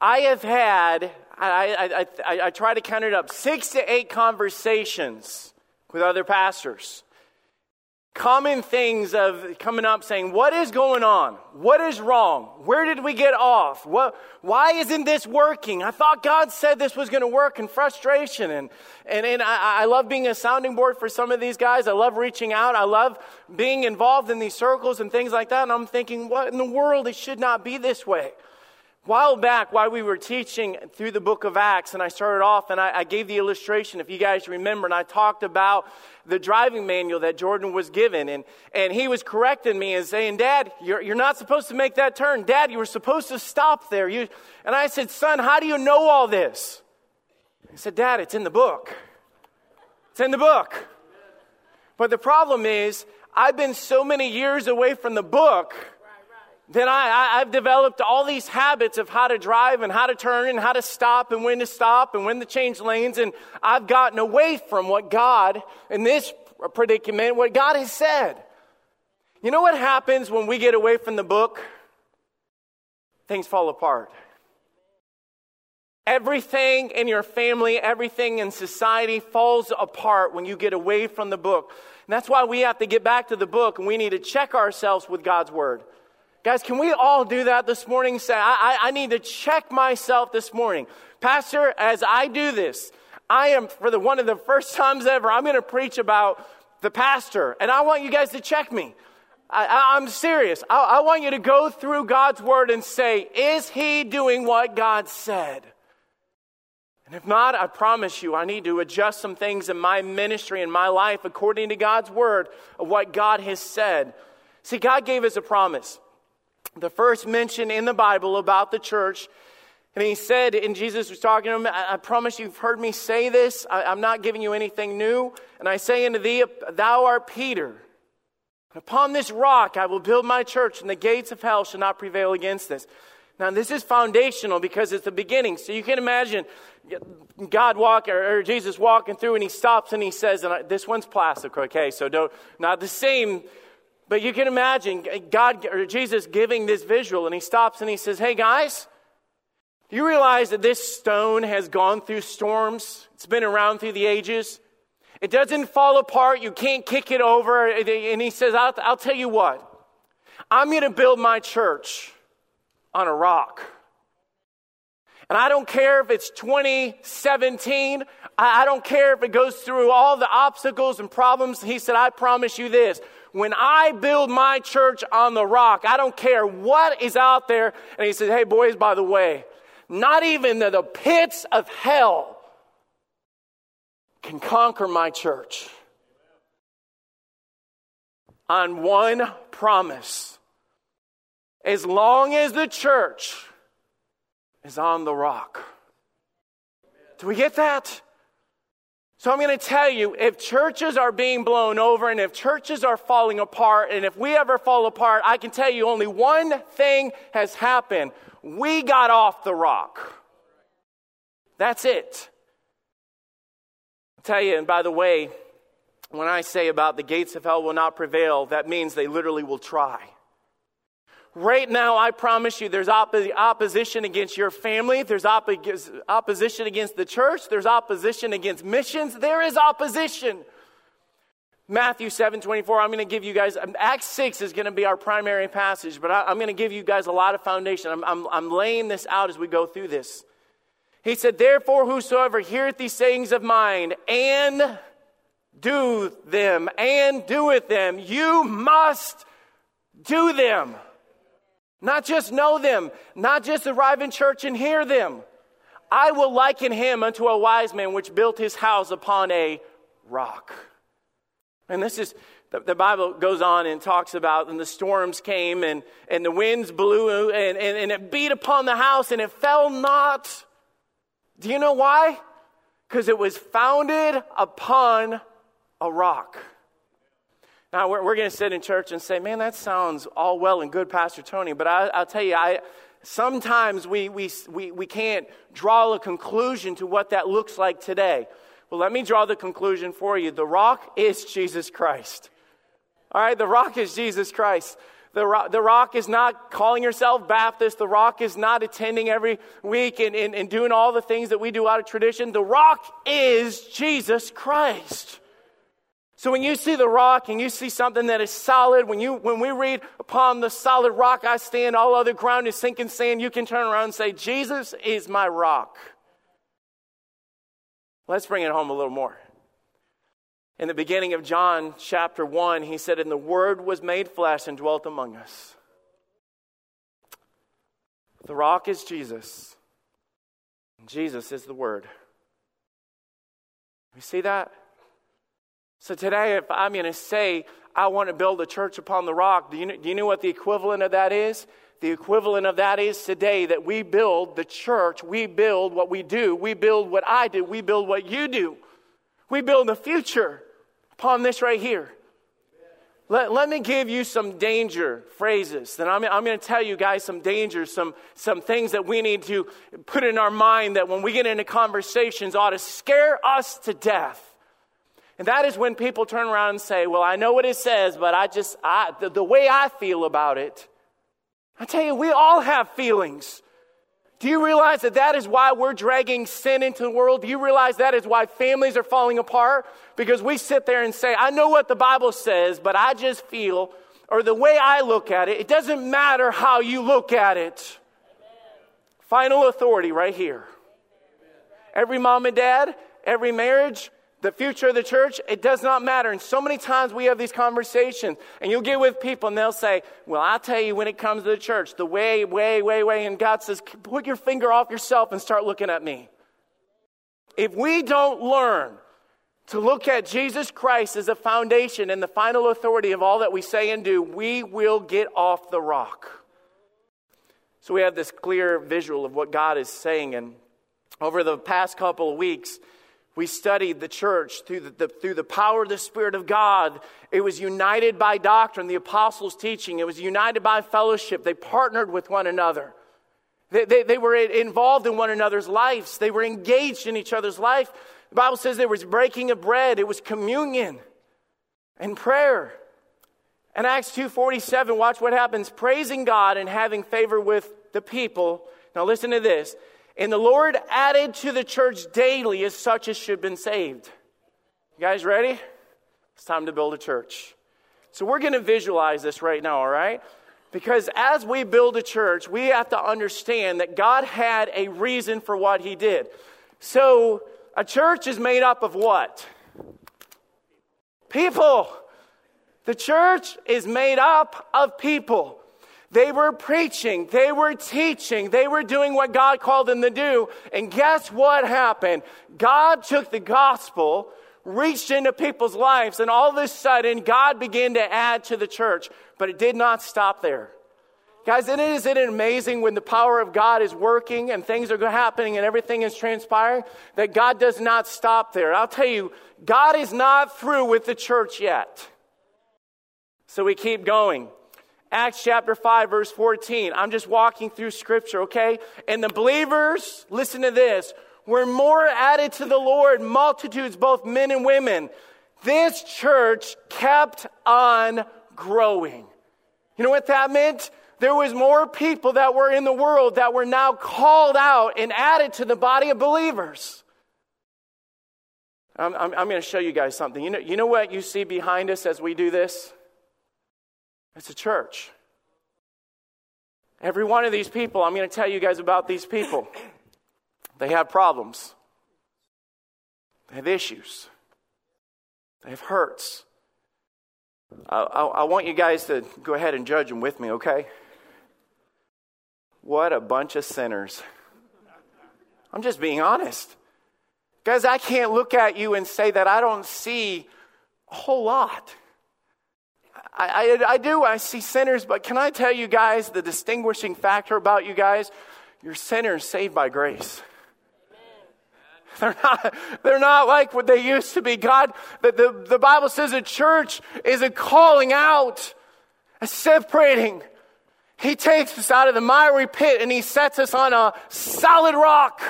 I have had, I, I, I, I try to count it up, six to eight conversations with other pastors common things of coming up saying, What is going on? What is wrong? Where did we get off? What, why isn't this working? I thought God said this was going to work, and frustration. And, and, and I, I love being a sounding board for some of these guys. I love reaching out. I love being involved in these circles and things like that. And I'm thinking, What in the world? It should not be this way while back, while we were teaching through the book of Acts, and I started off and I, I, gave the illustration, if you guys remember, and I talked about the driving manual that Jordan was given. And, and he was correcting me and saying, Dad, you're, you're not supposed to make that turn. Dad, you were supposed to stop there. You, and I said, Son, how do you know all this? He said, Dad, it's in the book. It's in the book. But the problem is, I've been so many years away from the book then I, have developed all these habits of how to drive and how to turn and how to stop and when to stop and when to change lanes. And I've gotten away from what God, in this predicament, what God has said. You know what happens when we get away from the book? Things fall apart. Everything in your family, everything in society falls apart when you get away from the book. And that's why we have to get back to the book and we need to check ourselves with God's word. Guys, can we all do that this morning? Say, I, I, I need to check myself this morning. Pastor, as I do this, I am, for the one of the first times ever, I'm going to preach about the pastor. And I want you guys to check me. I, am serious. I, I want you to go through God's word and say, is he doing what God said? And if not, I promise you, I need to adjust some things in my ministry and my life according to God's word of what God has said. See, God gave us a promise the first mention in the Bible about the church. And he said, and Jesus was talking to him, I, I promise you've heard me say this. I, I'm not giving you anything new. And I say unto thee, Thou art Peter. Upon this rock I will build my church, and the gates of hell shall not prevail against this. Now, this is foundational because it's the beginning. So you can imagine God walking, or, Jesus walking through, and he stops and he says, and I, this one's plastic, okay? So don't, not the same but you can imagine God or Jesus giving this visual, and he stops and he says, Hey guys, do you realize that this stone has gone through storms? It's been around through the ages. It doesn't fall apart. You can't kick it over. And he says, I'll, I'll tell you what, I'm going to build my church on a rock. And I don't care if it's 2017. I don't care if it goes through all the obstacles and problems. He said, I promise you this when I build my church on the rock, I don't care what is out there. And he says, Hey, boys, by the way, not even the, the pits of hell can conquer my church. On one promise as long as the church is on the rock. Do we get that? So I'm going to tell you if churches are being blown over and if churches are falling apart and if we ever fall apart, I can tell you only one thing has happened. We got off the rock. That's it. I'll tell you, and by the way, when I say about the gates of hell will not prevail, that means they literally will try. Right now, I promise you, there's opposition against your family. There's opposition against the church. There's opposition against missions. There is opposition. Matthew 7 24, I'm going to give you guys, um, Acts 6 is going to be our primary passage, but I, am going to give you guys a lot of foundation. I'm, I'm, I'm laying this out as we go through this. He said, Therefore, whosoever heareth these sayings of mine and do them and doeth them, you must do them. Not just know them, not just arrive in church and hear them. I will liken him unto a wise man which built his house upon a rock. And this is, the, the Bible goes on and talks about, and the storms came, and, and the winds blew, and, and, and it beat upon the house, and it fell not. Do you know why? Because it was founded upon a rock. Now, we're, we're going to sit in church and say, man, that sounds all well and good, Pastor Tony, but I, will tell you, I, sometimes we, we, we, we can't draw a conclusion to what that looks like today. Well, let me draw the conclusion for you. The rock is Jesus Christ. All right, the rock is Jesus Christ. The rock, the rock is not calling yourself Baptist. The rock is not attending every week and, and, and doing all the things that we do out of tradition. The rock is Jesus Christ. So when you see the rock and you see something that is solid, when, you, when we read, upon the solid rock I stand, all other ground is sinking sand, you can turn around and say, Jesus is my rock. Let's bring it home a little more. In the beginning of John chapter 1, he said, And the Word was made flesh and dwelt among us. The rock is Jesus. Jesus is the Word. We see that? So today, if I'm going to say, I want to build a church upon the rock, do you, know, do you know what the equivalent of that is? The equivalent of that is today that we build the church, we build what we do, we build what I do, we build what you do. We build the future upon this right here. Let, let me give you some danger phrases. Then I'm, I'm going to tell you guys some dangers, some, some things that we need to put in our mind that when we get into conversations ought to scare us to death. And that is when people turn around and say, Well, I know what it says, but I just, I, the, the way I feel about it. I tell you, we all have feelings. Do you realize that that is why we're dragging sin into the world? Do you realize that is why families are falling apart? Because we sit there and say, I know what the Bible says, but I just feel, or the way I look at it, it doesn't matter how you look at it. Final authority right here. Every mom and dad, every marriage, the future of the church, it does not matter. And so many times we have these conversations, and you'll get with people and they'll say, Well, I'll tell you when it comes to the church, the way, way, way, way. And God says, Put your finger off yourself and start looking at me. If we don't learn to look at Jesus Christ as a foundation and the final authority of all that we say and do, we will get off the rock. So we have this clear visual of what God is saying. And over the past couple of weeks, we studied the church through the, the, through the power of the Spirit of God. It was united by doctrine, the apostles' teaching. It was united by fellowship. They partnered with one another. They, they, they were involved in one another's lives. They were engaged in each other's life. The Bible says there was breaking of bread. It was communion and prayer. And Acts 2.47, watch what happens. Praising God and having favor with the people. Now listen to this. And the Lord added to the church daily as such as should have been saved. You guys ready? It's time to build a church. So we're going to visualize this right now, all right? Because as we build a church, we have to understand that God had a reason for what He did. So a church is made up of what? People. The church is made up of people. They were preaching, they were teaching, they were doing what God called them to do. And guess what happened? God took the gospel, reached into people's lives, and all of a sudden, God began to add to the church. But it did not stop there. Guys, isn't it amazing when the power of God is working and things are happening and everything is transpiring that God does not stop there? I'll tell you, God is not through with the church yet. So we keep going. Acts chapter 5, verse 14. I'm just walking through scripture, okay? And the believers, listen to this, were more added to the Lord, multitudes, both men and women. This church kept on growing. You know what that meant? There was more people that were in the world that were now called out and added to the body of believers. I'm, I'm, I'm going to show you guys something. You know, you know what you see behind us as we do this? It's a church. Every one of these people, I'm going to tell you guys about these people. They have problems, they have issues, they have hurts. I, I, I want you guys to go ahead and judge them with me, okay? What a bunch of sinners. I'm just being honest. Guys, I can't look at you and say that I don't see a whole lot. I, I, I do, I see sinners, but can I tell you guys the distinguishing factor about you guys? You're sinners saved by grace. They're not, they're not like what they used to be. God, the, the, the Bible says a church is a calling out, a separating. He takes us out of the miry pit and he sets us on a solid rock.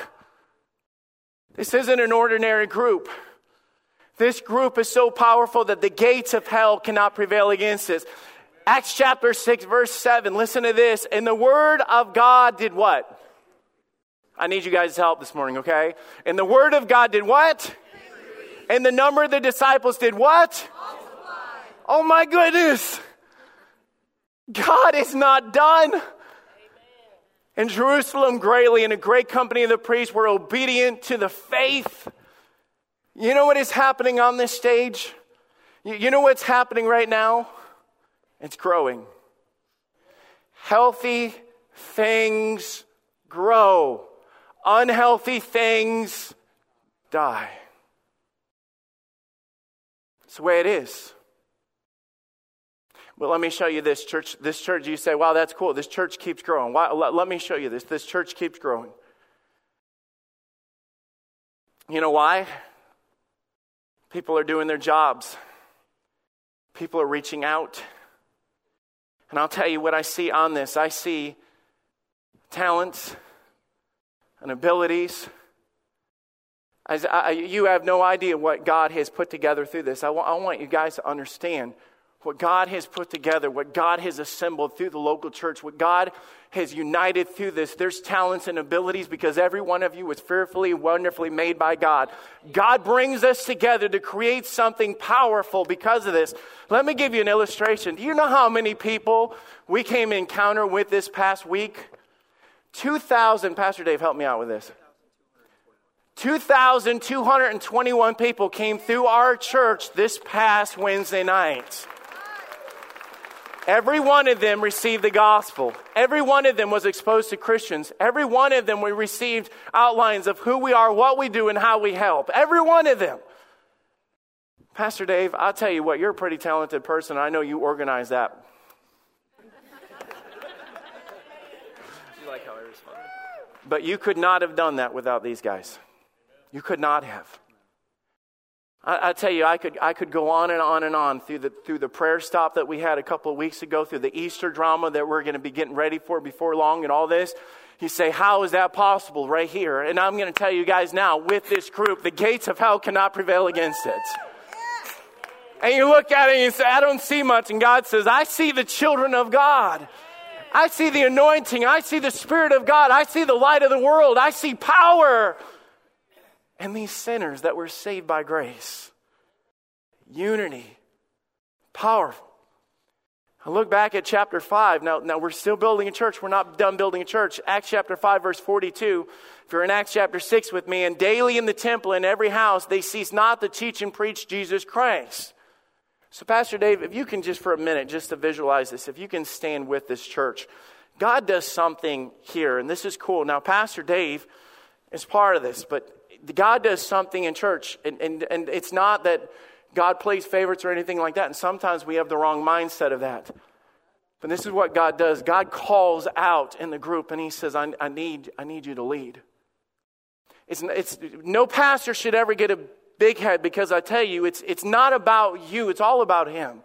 This isn't an ordinary group. This group is so powerful that the gates of hell cannot prevail against it. Acts chapter 6, verse 7. Listen to this. And the word of God did what? I need you guys' help this morning, okay? And the word of God did what? And the number of the disciples did what? Oh my goodness. God is not done. In Jerusalem, greatly, and a great company of the priests were obedient to the faith. You know what is happening on this stage? You know what's happening right now? It's growing. Healthy things grow, unhealthy things die. It's the way it is. Well, let me show you this church. This church, you say, wow, that's cool. This church keeps growing. Why, let, let me show you this. This church keeps growing. You know why? People are doing their jobs, people are reaching out. And I'll tell you what I see on this I see talents and abilities. As I, you have no idea what God has put together through this. I, I want you guys to understand what God has put together, what God has assembled through the local church, what God has united through this. There's talents and abilities because every one of you was fearfully, wonderfully made by God. God brings us together to create something powerful because of this. Let me give you an illustration. Do you know how many people we came in encounter with this past week? 2,000, Pastor Dave, help me out with this. 2,221 people came through our church this past Wednesday night. Every one of them received the gospel. Every one of them was exposed to Christians. Every one of them we received outlines of who we are, what we do, and how we help. Every one of them. Pastor Dave, I'll tell you what, you're a pretty talented person. I know you organize that. you like how I respond? But you could not have done that without these guys. You could not have. I, I, tell you, I could, I could go on and on and on through the, through the prayer stop that we had a couple of weeks ago, through the Easter drama that we're going to be getting ready for before long, and all this. You say, How is that possible right here? And I'm going to tell you guys now, with this group, the gates of hell cannot prevail against it. And you look at it and you say, I don't see much. And God says, I see the children of God. I see the anointing. I see the Spirit of God. I see the light of the world. I see power and these sinners that were saved by grace. Unity. Powerful. I look back at chapter 5. Now, now, we're still building a church. We're not done building a church. Acts chapter 5, verse 42. If you're in Acts chapter 6 with me, and daily in the temple, in every house, they cease not to teach and preach Jesus Christ. So, Pastor Dave, if you can just for a minute, just to visualize this, if you can stand with this church, God does something here, and this is cool. Now, Pastor Dave is part of this, but God does something in church, and, and, and it's not that God plays favorites or anything like that. And sometimes we have the wrong mindset of that. But this is what God does God calls out in the group, and He says, I, I need, I need you to lead. It's, it's, no pastor should ever get a big head because I tell you, it's, it's not about you, it's all about Him.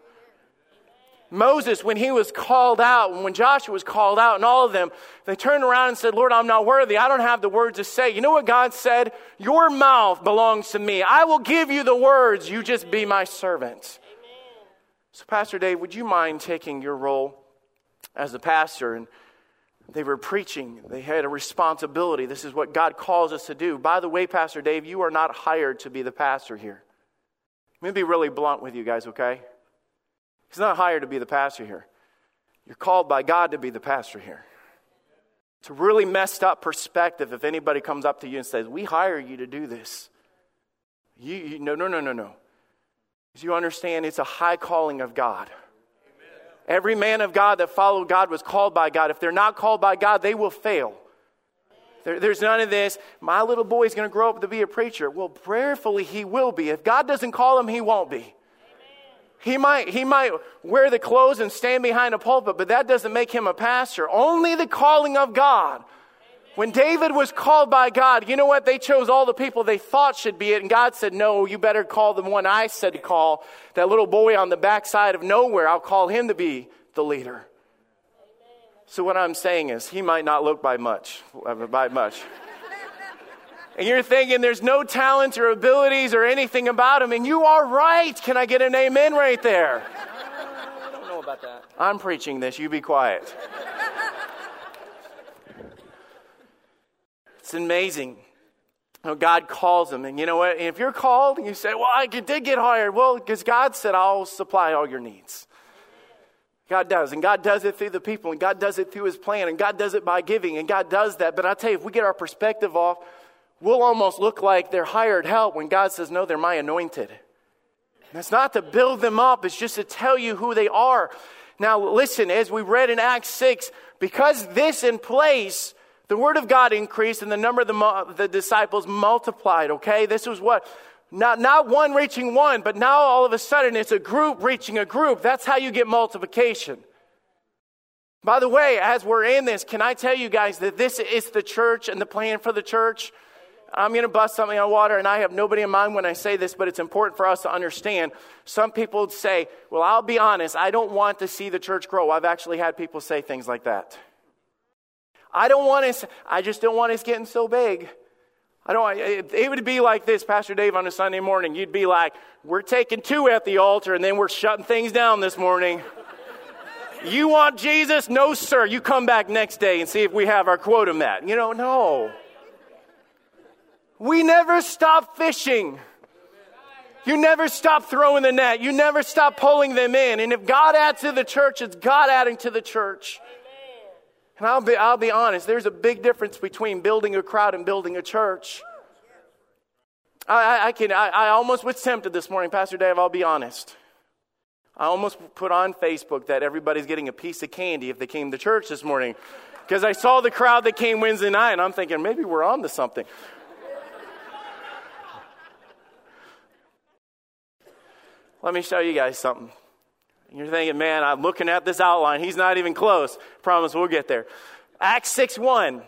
Moses, when he was called out, when Joshua was called out, and all of them, they turned around and said, Lord, I'm not worthy. I don't have the words to say. You know what God said? Your mouth belongs to me. I will give you the words. You just be my servant. Amen. So, Pastor Dave, would you mind taking your role as a pastor? And they were preaching, they had a responsibility. This is what God calls us to do. By the way, Pastor Dave, you are not hired to be the pastor here. Let me be really blunt with you guys, okay? He's not hired to be the pastor here. You're called by God to be the pastor here. It's a really messed up perspective if anybody comes up to you and says, We hire you to do this. You, you, no, no, no, no, no. As you understand, it's a high calling of God. Amen. Every man of God that followed God was called by God. If they're not called by God, they will fail. There, there's none of this, my little boy is going to grow up to be a preacher. Well, prayerfully, he will be. If God doesn't call him, he won't be. He might, he might wear the clothes and stand behind a pulpit, but that doesn't make him a pastor. Only the calling of God. When David was called by God, you know what? They chose all the people they thought should be it, and God said, No, you better call the one I said to call. That little boy on the backside of nowhere, I'll call him to be the leader. So, what I'm saying is, he might not look by much, by much and you're thinking there's no talent or abilities or anything about him, and you are right. Can I get an amen right there? I don't know about that. I'm preaching this. You be quiet. it's amazing. God calls them. And you know what? If you're called and you say, Well, I did get hired, well, because God said, I'll supply all your needs. God does. And God does it through the people. And God does it through His plan. And God does it by giving. And God does that. But I tell you, if we get our perspective off, we'll almost look like they're hired help when God says, No, they're my anointed. And it's not to build them up, it's just to tell you who they are. Now, listen, as we read in Acts 6, because this in place, the word of God increased and the number of the, the disciples multiplied, okay? This was what? Not, not one reaching one, but now all of a sudden it's a group reaching a group. That's how you get multiplication. By the way, as we're in this, can I tell you guys that this is the church and the plan for the church? I'm going to bust something on water, and I have nobody in mind when I say this, but it's important for us to understand. Some people say, Well, I'll be honest, I don't want to see the church grow. I've actually had people say things like that. I don't want us, I just don't want us getting so big. I don't, it would be like this, Pastor Dave, on a Sunday morning. You'd be like, We're taking two at the altar, and then we're shutting things down this morning. you want Jesus? No, sir. You come back next day and see if we have our quota met. You know, no. We never stop fishing. You never stop throwing the net. You never stop pulling them in. And if God adds to the church, it's God adding to the church. And I'll be, I'll be honest, there's a big difference between building a crowd and building a church. I, I, can, I, I almost was tempted this morning, Pastor Dave, I'll be honest. I almost put on Facebook that everybody's getting a piece of candy if they came to church this morning. Because I saw the crowd that came Wednesday night, and I'm thinking, maybe we're on to something. Let me show you guys something. You're thinking, man, I'm looking at this outline. He's not even close. Promise we'll get there. Acts 6 1.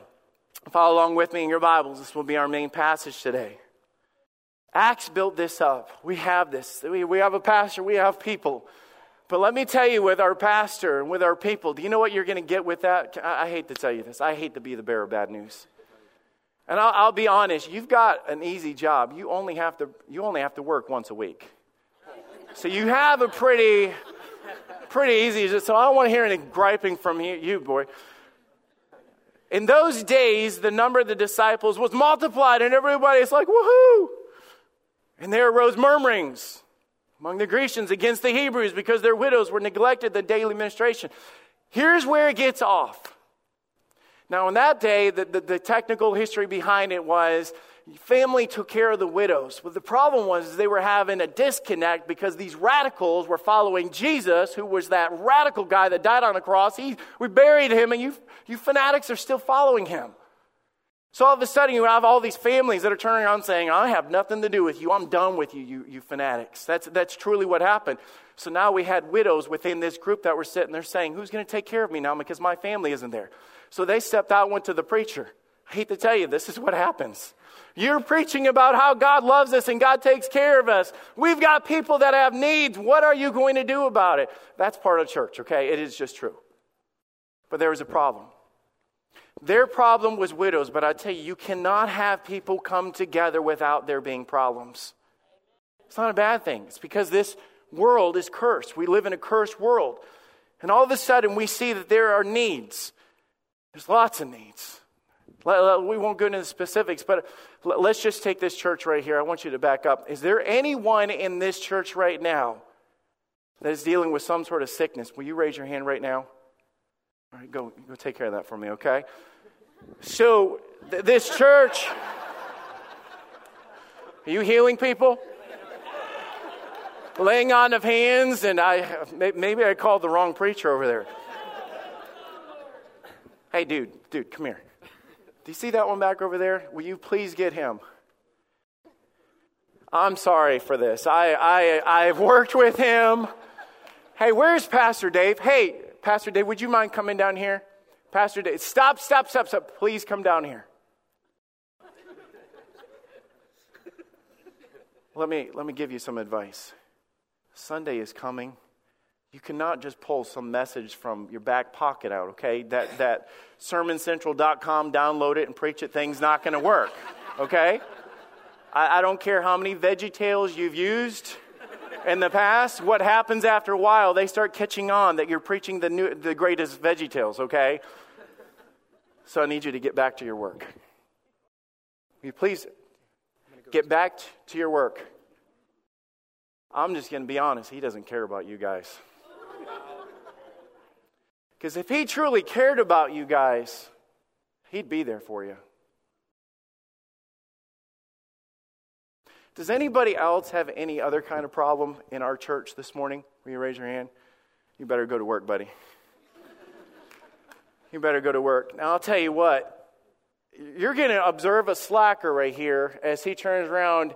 Follow along with me in your Bibles. This will be our main passage today. Acts built this up. We have this. We, we have a pastor, we have people. But let me tell you, with our pastor and with our people, do you know what you're going to get with that? I, I, hate to tell you this. I hate to be the bearer of bad news. And I'll, I'll be honest, you've got an easy job. You only have to, you only have to work once a week. So you have a pretty, pretty easy. So I don't want to hear any griping from you, boy. In those days, the number of the disciples was multiplied, and everybody's like, woohoo! And there arose murmurings among the Grecians against the Hebrews because their widows were neglected the daily ministration. Here's where it gets off. Now, in that day, the, the, the technical history behind it was family took care of the widows. But the problem was they were having a disconnect because these radicals were following Jesus, who was that radical guy that died on the cross. He, we buried him, and you, you fanatics are still following him. So all of a sudden, you have all these families that are turning around saying, I have nothing to do with you. I'm done with you, you, you fanatics. That's, that's truly what happened. So now we had widows within this group that were sitting there saying, Who's going to take care of me now because my family isn't there? So they stepped out went to the preacher. I hate to tell you, this is what happens. You're preaching about how God loves us and God takes care of us. We've got people that have needs. What are you going to do about it? That's part of church, okay? It is just true. But there was a problem. Their problem was widows, but I tell you, you cannot have people come together without there being problems. It's not a bad thing. It's because this world is cursed. We live in a cursed world. And all of a sudden, we see that there are needs. There's lots of needs. We won't go into the specifics, but let's just take this church right here. I want you to back up. Is there anyone in this church right now that is dealing with some sort of sickness? Will you raise your hand right now? All right, go, go take care of that for me, okay? So, th- this church, are you healing people? Laying on of hands, and I maybe I called the wrong preacher over there. Hey, dude, dude, come here. Do you see that one back over there? Will you please get him? I'm sorry for this. I, I, I've worked with him. Hey, where's Pastor Dave? Hey, Pastor Dave, would you mind coming down here? Pastor Dave, stop, stop, stop, stop. Please come down here. let me, let me give you some advice. Sunday is coming you cannot just pull some message from your back pocket out, okay? That, that sermoncentral.com, download it and preach it thing's not going to work, okay? I, I don't care how many Veggie Tales you've used. in the past, what happens after a while, they start catching on that you're preaching the, new, the greatest Veggie Tales, okay? So I need you to get back to your work. Will you please get back to your work? I'm just going to be honest, he doesn't care about you guys. Because if he truly cared about you guys, he'd be there for you. Does anybody else have any other kind of problem in our church this morning? Will you raise your hand? You better go to work, buddy. You better go to work. Now, I'll tell you what, you're going to observe a slacker right here as he turns around,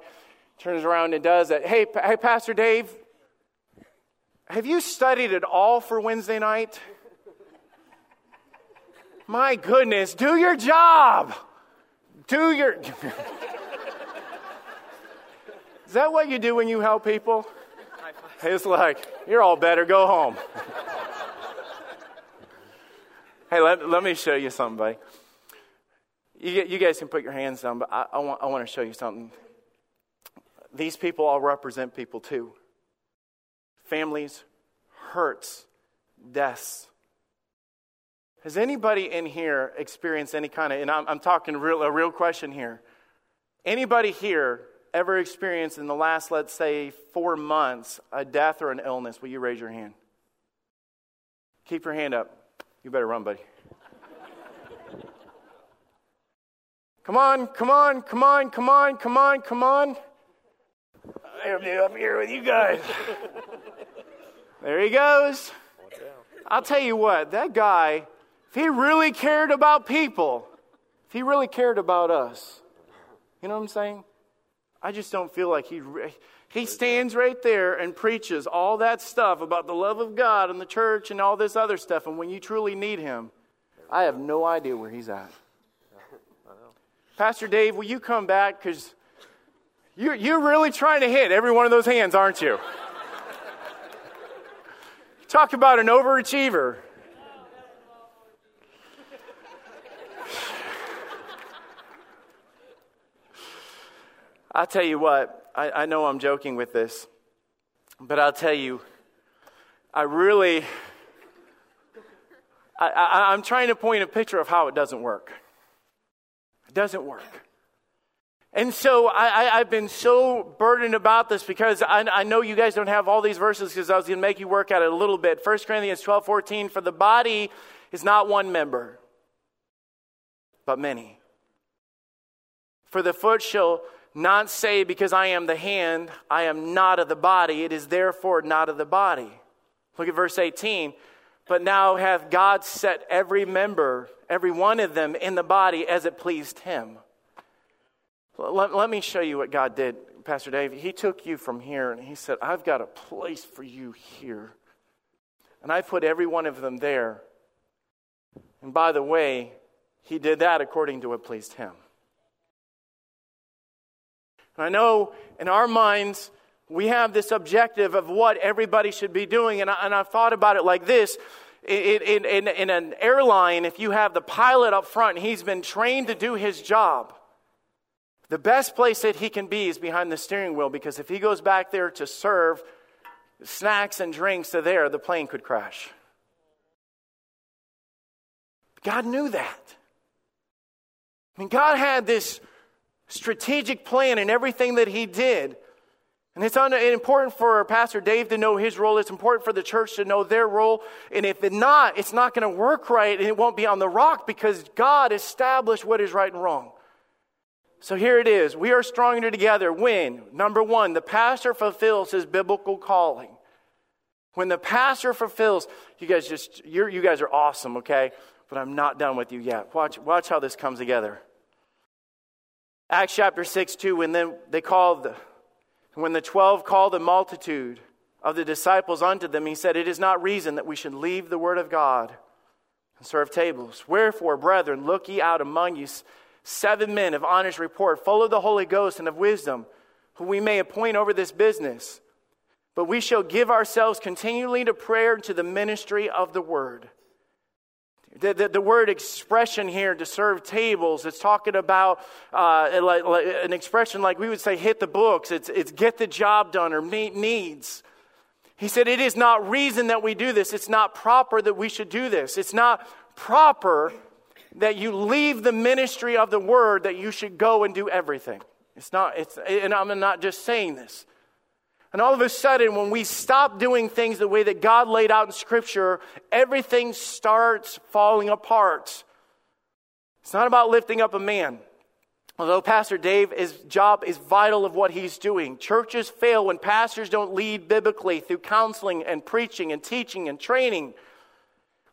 turns around and does that. Hey, hey, Pastor Dave, have you studied at all for Wednesday night? My goodness, do your job. Do your. Is that what you do when you help people? It's like, you're all better, go home. hey, let, let me show you something, buddy. You, you guys can put your hands down, but I, I, want, I want to show you something. These people all represent people too families, hurts, deaths. Has anybody in here experienced any kind of, and I'm, I'm talking real, a real question here. Anybody here ever experienced in the last, let's say, four months a death or an illness? Will you raise your hand? Keep your hand up. You better run, buddy. come on, come on, come on, come on, come on, come on. I'll be up here with you guys. there he goes. I'll tell you what, that guy, if he really cared about people, if he really cared about us, you know what I'm saying? I just don't feel like he. He stands right there and preaches all that stuff about the love of God and the church and all this other stuff. And when you truly need him, I have no idea where he's at. Pastor Dave, will you come back? Because you're, you're really trying to hit every one of those hands, aren't you? Talk about an overachiever. I'll tell you what, I, I know I'm joking with this, but I'll tell you, I really, I, I, I'm trying to point a picture of how it doesn't work. It doesn't work. And so I, have been so burdened about this because I, I, know you guys don't have all these verses because I was going to make you work at it a little bit. 1 Corinthians 12 14, for the body is not one member, but many. For the foot shall not say, Because I am the hand, I am not of the body, it is therefore not of the body. Look at verse 18. But now hath God set every member, every one of them, in the body as it pleased him. Let, let me show you what God did, Pastor Dave. He took you from here and he said, I've got a place for you here. And I put every one of them there. And by the way, he did that according to what pleased him. I know in our minds, we have this objective of what everybody should be doing. And, I, and I've thought about it like this. In, in, in, an airline, if you have the pilot up front, he's been trained to do his job. The best place that he can be is behind the steering wheel because if he goes back there to serve snacks and drinks to there, the plane could crash. God knew that. I mean, God had this strategic plan in everything that he did. And it's important for Pastor Dave to know his role. It's important for the church to know their role. And if it's not, it's not going to work right and it won't be on the rock because God established what is right and wrong. So here it is. We are stronger together when, number one, the pastor fulfills his biblical calling. When the pastor fulfills, you guys just, you—you guys are awesome, okay? But I'm not done with you yet. Watch, watch how this comes together. Acts chapter 6, 2, when then they called, the, when the twelve called the multitude of the disciples unto them, he said, It is not reason that we should leave the word of God and serve tables. Wherefore, brethren, look ye out among you seven men of honest report, full of the Holy Ghost and of wisdom, who we may appoint over this business. But we shall give ourselves continually to prayer and to the ministry of the word. The, the, the, word expression here to serve tables, it's talking about uh, like, like an expression like we would say hit the books. It's, it's get the job done or meet needs. He said, It is not reason that we do this. It's not proper that we should do this. It's not proper that you leave the ministry of the word that you should go and do everything. It's not, it's, and I'm not just saying this. And all of a sudden, when we stop doing things the way that God laid out in Scripture, everything starts falling apart. It's not about lifting up a man. Although Pastor Dave, his job is vital of what he's doing. Churches fail when pastors don't lead biblically through counseling and preaching and teaching and training.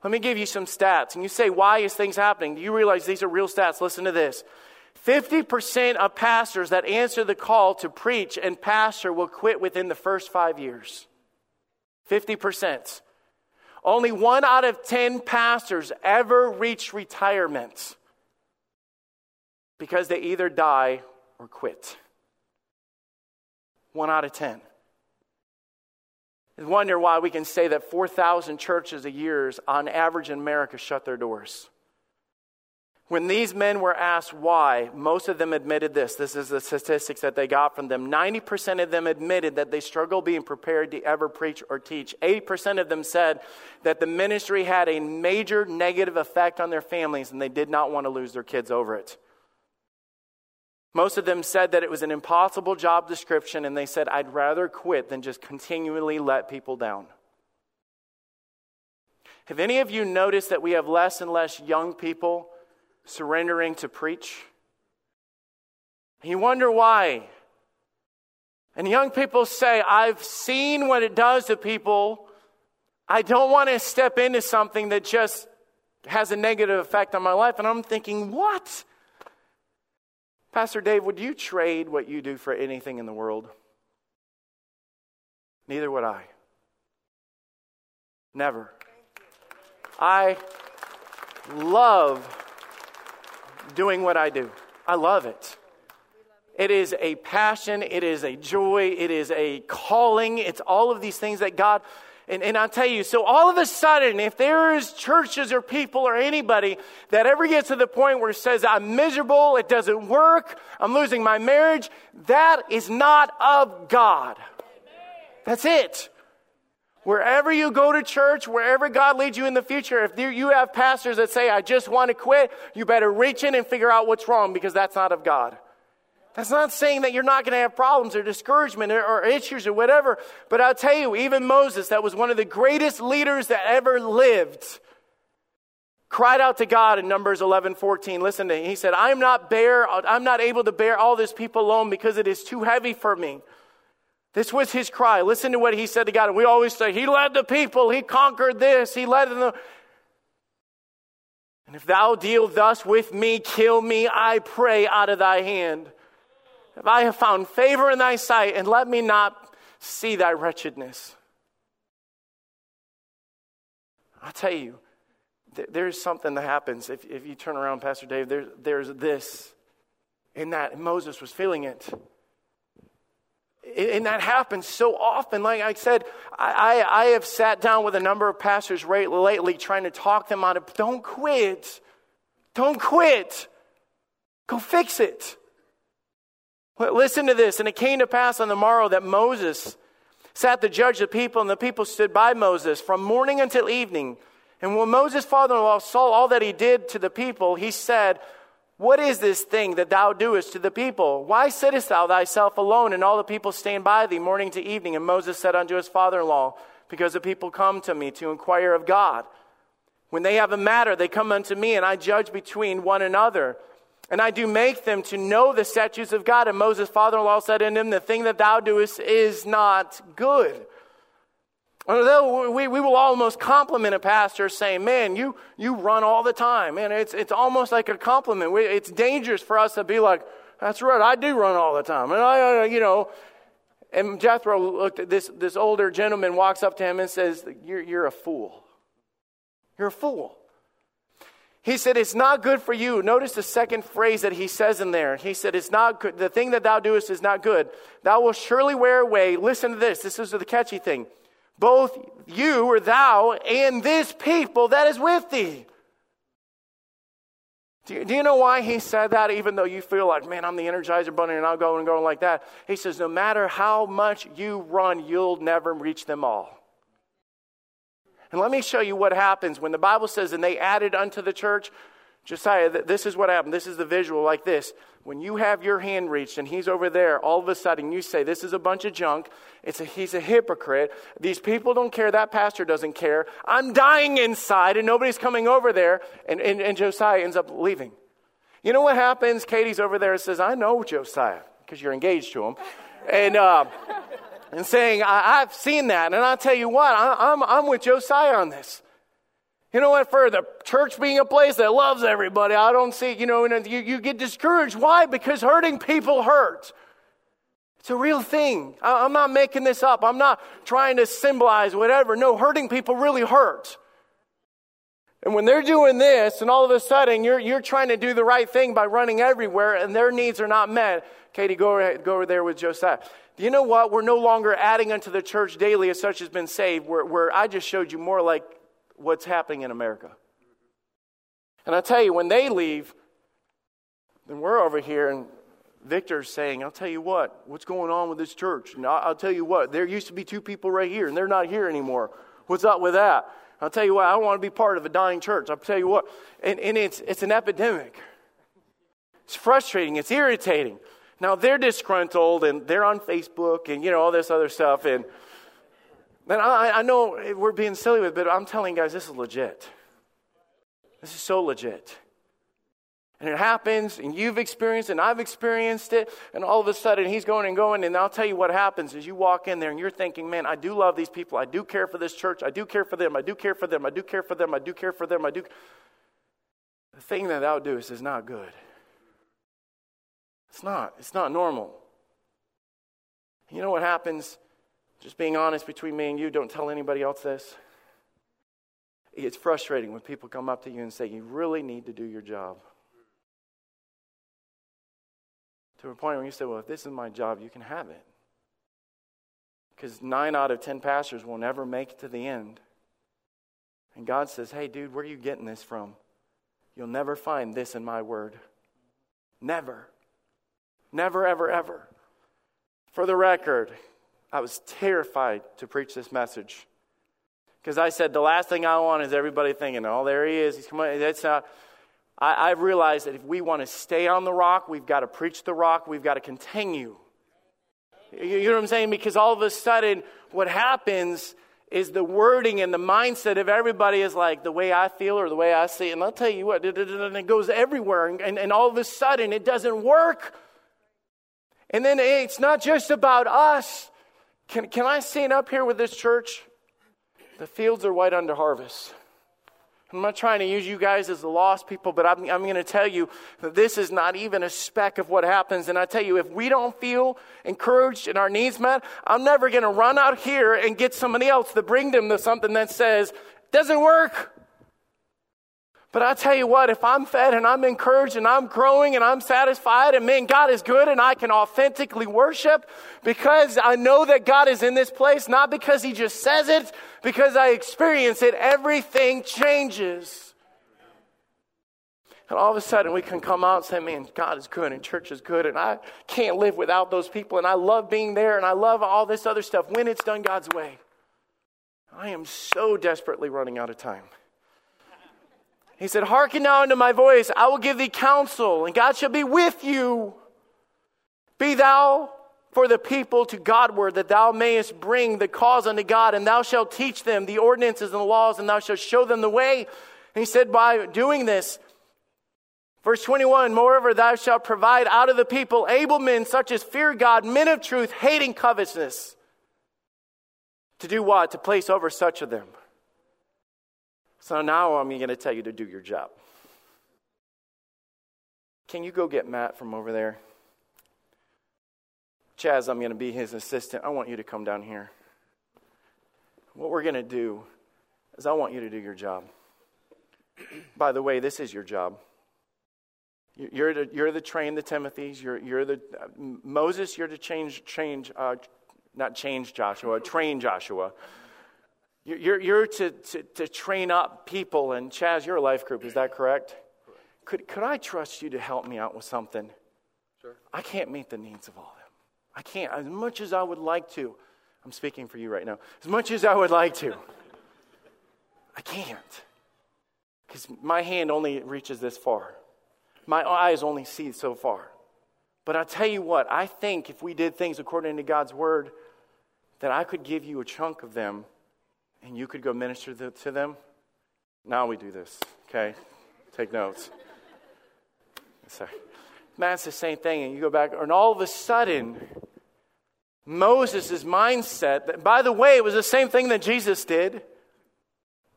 Let me give you some stats. And you say, why is things happening? Do you realize these are real stats? Listen to this. 50% of pastors that answer the call to preach and pastor will quit within the first five years. 50%. Only one out of 10 pastors ever reach retirement because they either die or quit. One out of 10. I wonder why we can say that 4,000 churches a year, on average in America, shut their doors. When these men were asked why, most of them admitted this. This is the statistics that they got from them. 90% of them admitted that they struggle being prepared to ever preach or teach. 80% of them said that the ministry had a major negative effect on their families and they did not want to lose their kids over it. Most of them said that it was an impossible job description and they said, I'd rather quit than just continually let people down. Have any of you noticed that we have less and less young people? surrendering to preach. You wonder why. And young people say, I've seen what it does to people. I don't want to step into something that just has a negative effect on my life. And I'm thinking, what? Pastor Dave, would you trade what you do for anything in the world? Neither would I. Never. I love doing what I do. I love it. It is a passion, it is a joy, it is a calling. It's all of these things that God, and, and I'll tell you, so all of a sudden, if there is churches or people or anybody that ever gets to the point where it says, I'm miserable, it doesn't work, I'm losing my marriage, that is not of God. That's it. Wherever you go to church, wherever God leads you in the future, if you have pastors that say, I just want to quit, you better reach in and figure out what's wrong because that's not of God. That's not saying that you're not going to have problems or discouragement or, or, issues or whatever. But I'll tell you, even Moses, that was one of the greatest leaders that ever lived, cried out to God in Numbers 11, 14. Listen to him. He said, I'm not bear, I'm not able to bear all this people alone because it is too heavy for me. This was his cry. Listen to what he said to God. And we always say, He led the people, He conquered this, He led them. And if thou deal thus with me, kill me, I pray, out of thy hand. If I have found favor in thy sight, and let me not see thy wretchedness. I'll tell you, there's something that happens if, if you turn around, Pastor Dave. There, there's this in that Moses was feeling it. And that happens so often. Like I said, I, I, have sat down with a number of pastors lately trying to talk them out of don't quit. Don't quit. Go fix it. Listen to this. And it came to pass on the morrow that Moses sat to judge the people, and the people stood by Moses from morning until evening. And when Moses' father in law saw all that he did to the people, he said, what is this thing that thou doest to the people? Why sittest thou thyself alone, and all the people stand by thee morning to evening? And Moses said unto his father in law, Because the people come to me to inquire of God. When they have a matter, they come unto me, and I judge between one another. And I do make them to know the statutes of God. And Moses' father in law said unto him, The thing that thou doest is not good. Although we, we will almost compliment a pastor saying, man, you, you run all the time. And it's, it's almost like a compliment. We, it's dangerous for us to be like, that's right, I do run all the time. And I, uh, you know, and Jethro looked at this, this older gentleman, walks up to him and says, you're, you're a fool. You're a fool. He said, It's not good for you. Notice the second phrase that he says in there. He said, It's not good. The thing that thou doest is not good. Thou wilt surely wear away. Listen to this. This is the catchy thing both you or thou and this people that is with thee. Do you, do you, know why he said that, even though you feel like, man, I'm the Energizer Bunny and I'll go and go like that? He says, no matter how much you run, you'll never reach them all. And let me show you what happens when the Bible says, and they added unto the church. Josiah, this is what happened. This is the visual like this. When you have your hand reached and he's over there, all of a sudden you say, This is a bunch of junk. It's a, he's a hypocrite. These people don't care. That pastor doesn't care. I'm dying inside and nobody's coming over there. And, and, and Josiah ends up leaving. You know what happens? Katie's over there and says, I know Josiah because you're engaged to him. And, uh, and saying, I, have seen that. And I'll tell you what, I, I'm, I'm with Josiah on this. You know what? For the church being a place that loves everybody, I don't see, you know, you, you get discouraged. Why? Because hurting people hurts. It's a real thing. I, I'm not making this up. I'm not trying to symbolize whatever. No, hurting people really hurts. And when they're doing this, and all of a sudden you're, you're trying to do the right thing by running everywhere, and their needs are not met, Katie, go, go over there with Josiah. Do you know what? We're no longer adding unto the church daily as such has been saved, where, where I just showed you more like what's happening in America. And I tell you, when they leave, then we're over here and Victor's saying, I'll tell you what, what's going on with this church? And I'll, I'll tell you what, there used to be two people right here and they're not here anymore. What's up with that? I'll tell you what, I want to be part of a dying church. I'll tell you what, and, and it's, it's an epidemic. It's frustrating, it's irritating. Now they're disgruntled and they're on Facebook and, you know, all this other stuff. And, Man, I, I know we're being silly with it, but I'm telling you guys, this is legit. This is so legit. And it happens, and you've experienced it, and I've experienced it, and all of a sudden he's going and going, and I'll tell you what happens is you walk in there and you're thinking, man, I do love these people. I do care for this church. I do care for them. I do care for them. I do care for them. I do care for them. I do. The thing that thou doest is not good. It's not. It's not normal. You know what happens? Just being honest between me and you, don't tell anybody else this. It's frustrating when people come up to you and say, You really need to do your job. To a point where you say, Well, if this is my job, you can have it. Because nine out of ten pastors will never make it to the end. And God says, Hey, dude, where are you getting this from? You'll never find this in my word. Never. Never, ever, ever. For the record, I was terrified to preach this message. Because I said, the last thing I want is everybody thinking, oh, there he is. He's coming. That's not. I, I realized that if we want to stay on the rock, we've got to preach the rock. We've got to continue. You know what I'm saying? Because all of a sudden, what happens is the wording and the mindset of everybody is like the way I feel or the way I see. And I'll tell you what, and it goes everywhere. And, and all of a sudden, it doesn't work. And then it's not just about us. Can, can I stand up here with this church? The fields are white unto harvest. I'm not trying to use you guys as the lost people, but I'm, I'm going to tell you that this is not even a speck of what happens. And I tell you, if we don't feel encouraged and our needs met, I'm never going to run out here and get somebody else to bring them to something that says, doesn't work. But I tell you what, if I'm fed and I'm encouraged and I'm growing and I'm satisfied and man, God is good and I can authentically worship because I know that God is in this place, not because He just says it, because I experience it, everything changes. And all of a sudden we can come out and say, man, God is good and church is good and I can't live without those people and I love being there and I love all this other stuff when it's done God's way. I am so desperately running out of time. He said, Hearken now unto my voice, I will give thee counsel, and God shall be with you. Be thou for the people to Godward, that thou mayest bring the cause unto God, and thou shalt teach them the ordinances and the laws, and thou shalt show them the way. And he said, By doing this, verse 21 Moreover, thou shalt provide out of the people able men such as fear God, men of truth, hating covetousness. To do what? To place over such of them. So now I'm going to tell you to do your job. Can you go get Matt from over there? Chaz, I'm going to be his assistant. I want you to come down here. What we're going to do is I want you to do your job. By the way, this is your job. You're to, you're to train the Timothys. You're, you're the uh, Moses. You're to change, change, uh, not change Joshua, train Joshua. You're, you're to, to, to train up people. And Chaz, you're a life group, is that correct? correct? could, could I trust you to help me out with something? Sure. I can't meet the needs of all of them. I can't, as much as I would like to. I'm speaking for you right now. As much as I would like to, I can't. Because my hand only reaches this far, my eyes only see so far. But i tell you what, I think if we did things according to God's word, that I could give you a chunk of them and you could go minister to them. Now we do this, okay? Take notes. Sorry. Man, it's the same thing. And you go back, and all of a sudden, Moses' mindset, that, by the way, it was the same thing that Jesus did.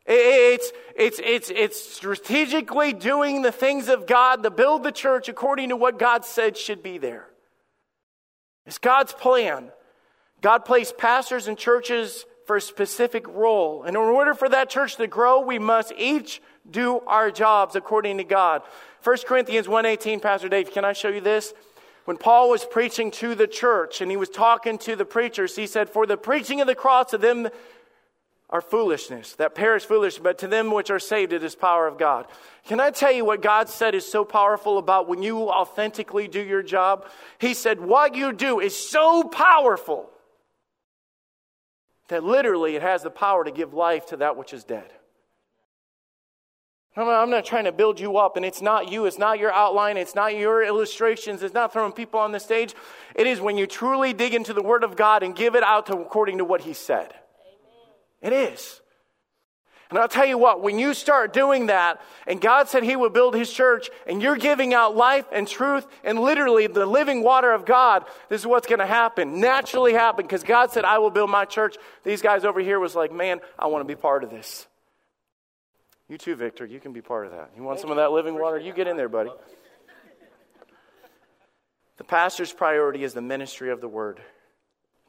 It's, it's, it's, it's strategically doing the things of God to build the church according to what God said should be there. It's God's plan. God placed pastors and churches for a specific role. And in order for that church to grow, we must each do our jobs according to God. 1 Corinthians 1:18, Pastor Dave, can I show you this? When Paul was preaching to the church and he was talking to the preachers, he said, For the preaching of the cross to them are foolishness, that perish foolish, but to them which are saved it is power of God. Can I tell you what God said is so powerful about when you authentically do your job? He said, What you do is so powerful that literally it has the power to give life to that which is dead. I'm not trying to build you up, and it's not you, it's not your outline, it's not your illustrations, it's not throwing people on the stage. It is when you truly dig into the Word of God and give it out to, according to what He said. Amen. It is. And I'll tell you what, when you start doing that, and God said He would build His church, and you're giving out life and truth and literally the living water of God, this is what's going to happen. Naturally happen, because God said, I will build my church. These guys over here was like, man, I want to be part of this. You too, Victor. You can be part of that. You want some of that living water? You get in there, buddy. The pastor's priority is the ministry of the word.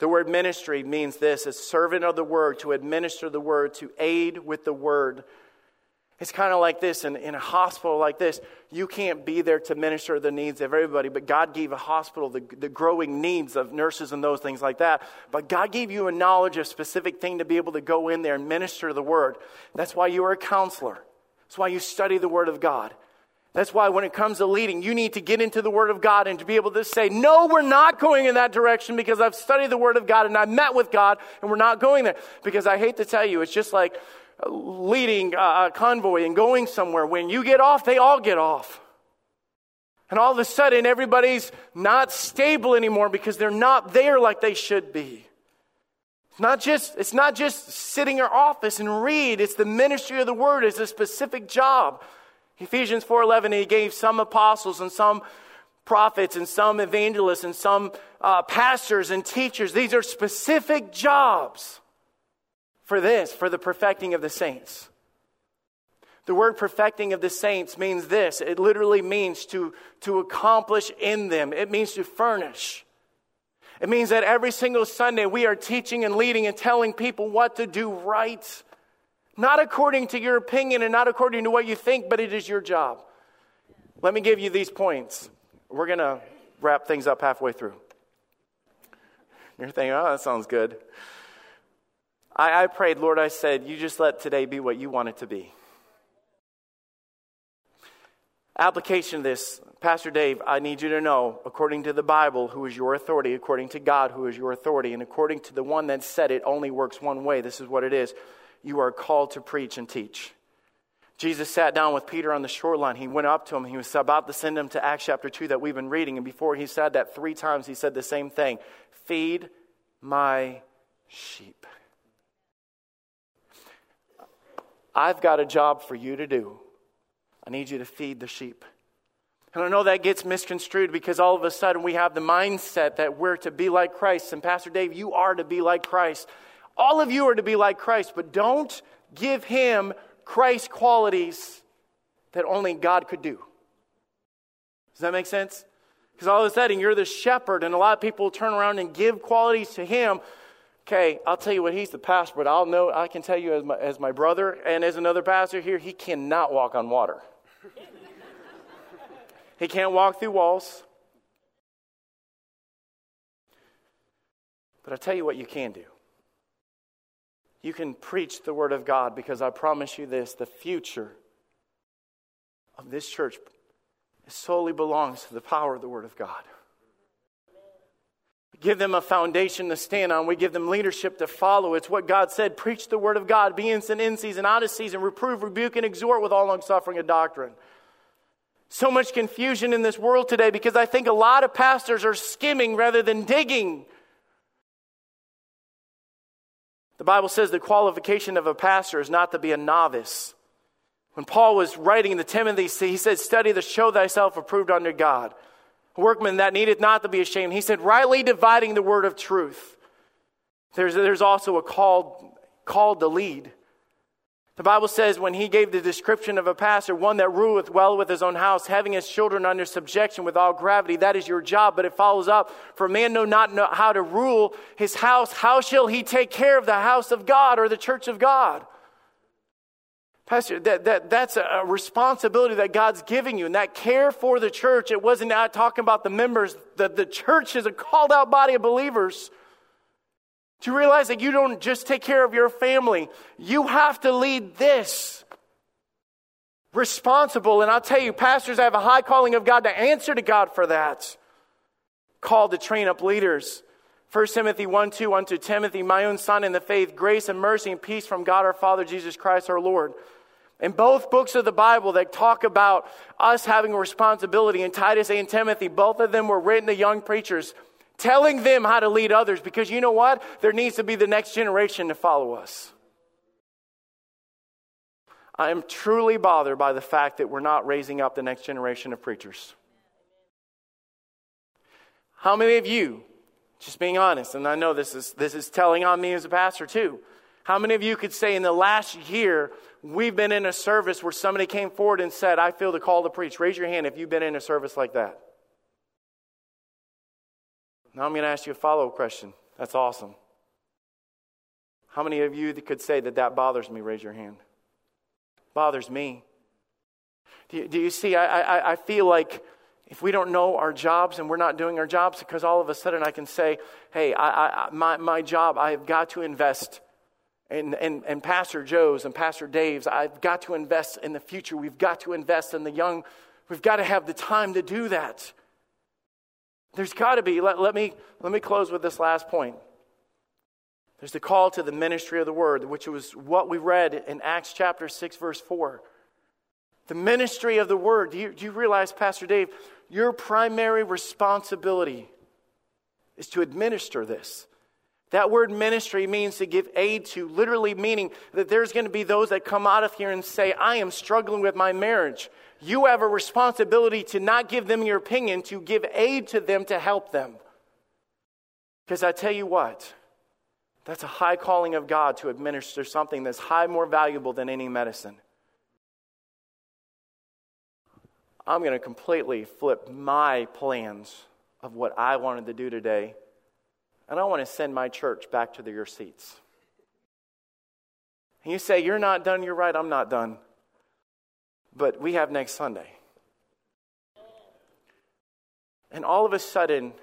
The word ministry means this as servant of the word, to administer the word, to aid with the word. It's kind of like this in, in a hospital like this. You can't be there to minister the needs of everybody, but God gave a hospital the, the growing needs of nurses and those things like that. But God gave you a knowledge of a specific thing to be able to go in there and minister the word. That's why you are a counselor. That's why you study the word of God. That's why when it comes to leading, you need to get into the Word of God and to be able to say, No, we're not going in that direction because I've studied the Word of God and I've met with God and we're not going there. Because I hate to tell you, it's just like uh, leading a convoy and going somewhere. When you get off, they all get off. And all of a sudden, everybody's not stable anymore because they're not there like they should be. It's not just, it's not just sitting in our office and read, it's the ministry of the word, it's a specific job. Ephesians 4.11, he gave some apostles and some prophets and some evangelists and some uh, pastors and teachers. These are specific jobs for this, for the perfecting of the saints. The word perfecting of the saints means this it literally means to, to accomplish in them, it means to furnish. It means that every single Sunday we are teaching and leading and telling people what to do right. Not according to your opinion and not according to what you think, but it is your job. Let me give you these points. We're going to wrap things up halfway through. You're thinking, oh, that sounds good. I, I prayed, Lord, I said, you just let today be what you want it to be. Application of this, Pastor Dave, I need you to know, according to the Bible, who is your authority, according to God, who is your authority, and according to the one that said it only works one way. This is what it is. You are called to preach and teach. Jesus sat down with Peter on the shoreline. He went up to him. He was about to send him to Acts chapter 2 that we've been reading. And before he said that three times, he said the same thing Feed my sheep. I've got a job for you to do. I need you to feed the sheep. And I know that gets misconstrued because all of a sudden we have the mindset that we're to be like Christ. And Pastor Dave, you are to be like Christ. All of you are to be like Christ, but don't give him Christ qualities that only God could do. Does that make sense? Because all of a sudden you're the shepherd, and a lot of people turn around and give qualities to him Okay, I'll tell you what, he's the pastor, but I'll know, I can tell you as my, as my brother and as another pastor here, he cannot walk on water. he can't walk through walls. But I'll tell you what you can do. You can preach the Word of God because I promise you this the future of this church solely belongs to the power of the Word of God. We give them a foundation to stand on. We give them leadership to follow. It's what God said preach the Word of God, be instant in season, out of season, reprove, rebuke, and exhort with all long suffering and doctrine. So much confusion in this world today because I think a lot of pastors are skimming rather than digging. The Bible says the qualification of a pastor is not to be a novice. When Paul was writing to Timothy, he said, Study to show thyself approved under God. A workman that needeth not to be ashamed. He said, Rightly dividing the word of truth. There's, there's also a called, called to lead. The Bible says when he gave the description of a pastor, one that ruleth well with his own house, having his children under subjection with all gravity, that is your job. But it follows up, for a man know not know how to rule his house, how shall he take care of the house of God or the church of God? Pastor, that, that, that's a responsibility that God's giving you. And that care for the church, it wasn't uh, talking about the members. The, the church is a called out body of believers. To realize that you don't just take care of your family, you have to lead this. Responsible. And I'll tell you, pastors I have a high calling of God to answer to God for that. Called to train up leaders. 1 Timothy 1 2 unto Timothy, my own son in the faith, grace and mercy and peace from God our Father, Jesus Christ our Lord. In both books of the Bible that talk about us having a responsibility, in Titus and Timothy, both of them were written to young preachers telling them how to lead others because you know what? There needs to be the next generation to follow us. I am truly bothered by the fact that we're not raising up the next generation of preachers. How many of you, just being honest, and I know this is, this is telling on me as a pastor too, how many of you could say in the last year we've been in a service where somebody came forward and said, I feel the call to preach? Raise your hand if you've been in a service like that. Now I'm going to ask you a follow up question. That's awesome. How many of you could say that that bothers me? Raise your hand. Bothers me. Do you, do you see? I, I, I feel like if we don't know our jobs and we're not doing our jobs, because all of a sudden I can say, hey, I, I, my, my job, I have got to invest in, in, in Pastor Joe's and Pastor Dave's. I've got to invest in the future. We've got to invest in the young. We've got to have the time to do that. There's got to be, let, let, me, let me close with this last point. There's the call to the ministry of the word, which was what we read in Acts chapter 6, verse 4. The ministry of the word. Do you, do you realize, Pastor Dave, your primary responsibility is to administer this? That word ministry means to give aid to, literally meaning that there's going to be those that come out of here and say, I am struggling with my marriage you have a responsibility to not give them your opinion, to give aid to them to help them. Because I tell you what, that's a high calling of God to administer something that's high more valuable than any medicine. I'm going to completely flip my plans of what I wanted to do today, and I want to send my church back to your seats. And you say, You're not done, you're right, I'm not done but we have next Sunday. And all of a sudden,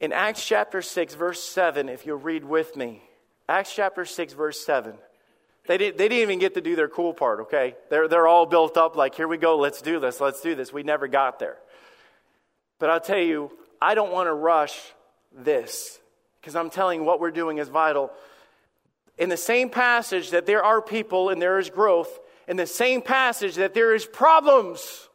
in Acts chapter 6, verse 7, if you'll read with me, Acts chapter 6, verse 7. They, did, they didn't even get to do their cool part, okay? They're, they're all built up like, here we go, let's do this, let's do this. We never got there. But I'll tell you, I don't want to rush this because I'm telling you what we're doing is vital. In the same passage that there are people and there is growth, in the same passage that there is problems.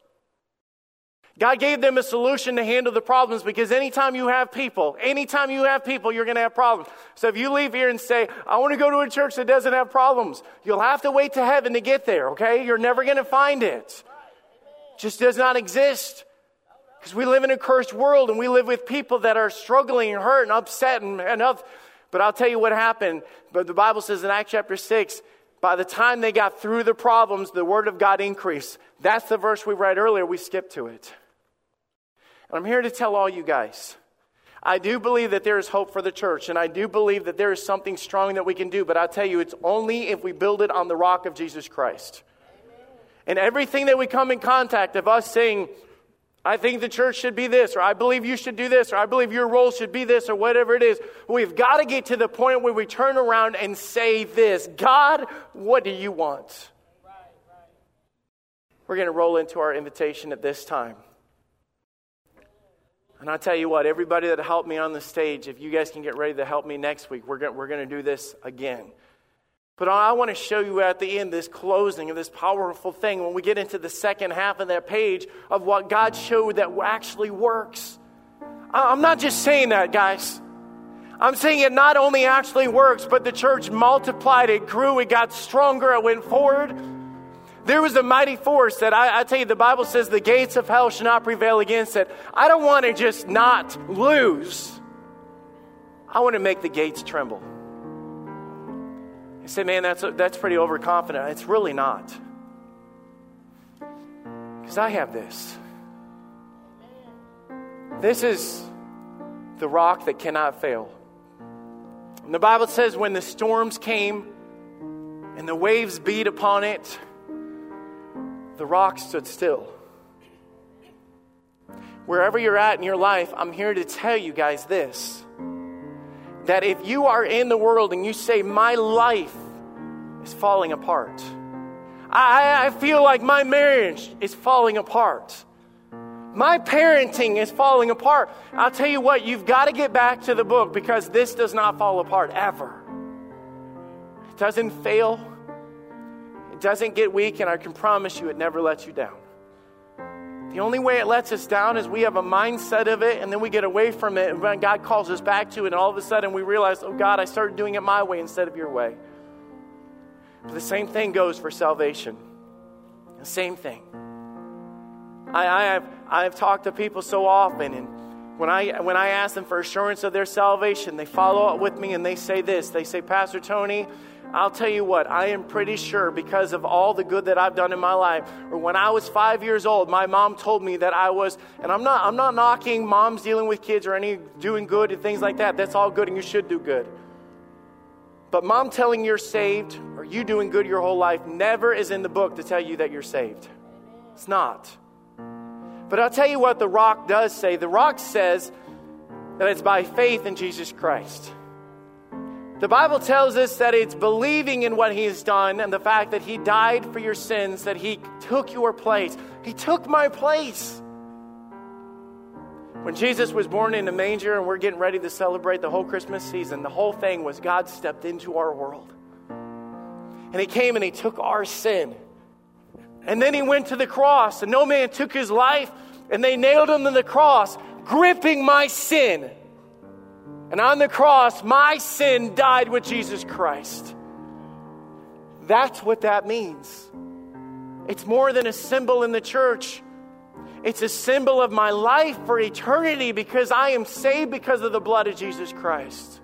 God gave them a solution to handle the problems because anytime you have people, anytime you have people, you're going to have problems. So if you leave here and say, I want to go to a church that doesn't have problems, you'll have to wait to heaven to get there, okay? You're never going to find it. it just does not exist. Because we live in a cursed world and we live with people that are struggling and hurt and upset and, up. But I'll tell you what happened. But the Bible says in Acts chapter 6 by the time they got through the problems, the word of God increased. That's the verse we read earlier. We skipped to it. And I'm here to tell all you guys I do believe that there is hope for the church, and I do believe that there is something strong that we can do, but I tell you, it's only if we build it on the rock of Jesus Christ. And everything that we come in contact of us saying, I think the church should be this, or I believe you should do this, or I believe your role should be this, or whatever it is. We've got to get to the point where we turn around and say this God, what do you want? we're going to roll into our invitation at this time. And I tell you what, everybody that helped me on the stage, if you guys can get ready to help me next week, we're going, we're going to do this again. But I want to show you at the end this closing of this powerful thing when we get into the second half of that page of what God showed that actually works. I'm not just saying that, guys. I'm saying it not only actually works, but the church multiplied, it grew, it got stronger, it went forward. There was a mighty force that I, I tell you, the Bible says the gates of hell shall not prevail against it. I don't want to just not lose. I want to make the gates tremble. You say, man, that's, that's pretty overconfident. It's really not. Because I have this. This is the rock that cannot fail. And the Bible says when the storms came and the waves beat upon it, the rock stood still. Wherever you're at in your life, I'm here to tell you guys this that if you are in the world and you say, My life is falling apart, I, I feel like my marriage is falling apart. My parenting is falling apart. I'll tell you what, you've got to get back to the book because this does not fall apart ever. It doesn't fail, it doesn't get weak, and I can promise you it never lets you down. The only way it lets us down is we have a mindset of it and then we get away from it. And when God calls us back to it, and all of a sudden we realize, oh God, I started doing it my way instead of your way. But the same thing goes for salvation. The same thing. I, I, have, I have talked to people so often, and when I, when I ask them for assurance of their salvation, they follow up with me and they say this. They say, Pastor Tony, I'll tell you what, I am pretty sure because of all the good that I've done in my life, or when I was five years old, my mom told me that I was, and I'm not, I'm not knocking moms dealing with kids or any doing good and things like that. That's all good and you should do good. But mom telling you're saved or you doing good your whole life never is in the book to tell you that you're saved. It's not. But I'll tell you what the rock does say. The rock says that it's by faith in Jesus Christ. The Bible tells us that it's believing in what He has done and the fact that He died for your sins, that He took your place. He took my place. When Jesus was born in a manger and we're getting ready to celebrate the whole Christmas season, the whole thing was God stepped into our world. And He came and He took our sin. And then He went to the cross, and no man took His life, and they nailed Him to the cross, gripping my sin. And on the cross, my sin died with Jesus Christ. That's what that means. It's more than a symbol in the church. It's a symbol of my life for eternity because I am saved because of the blood of Jesus Christ.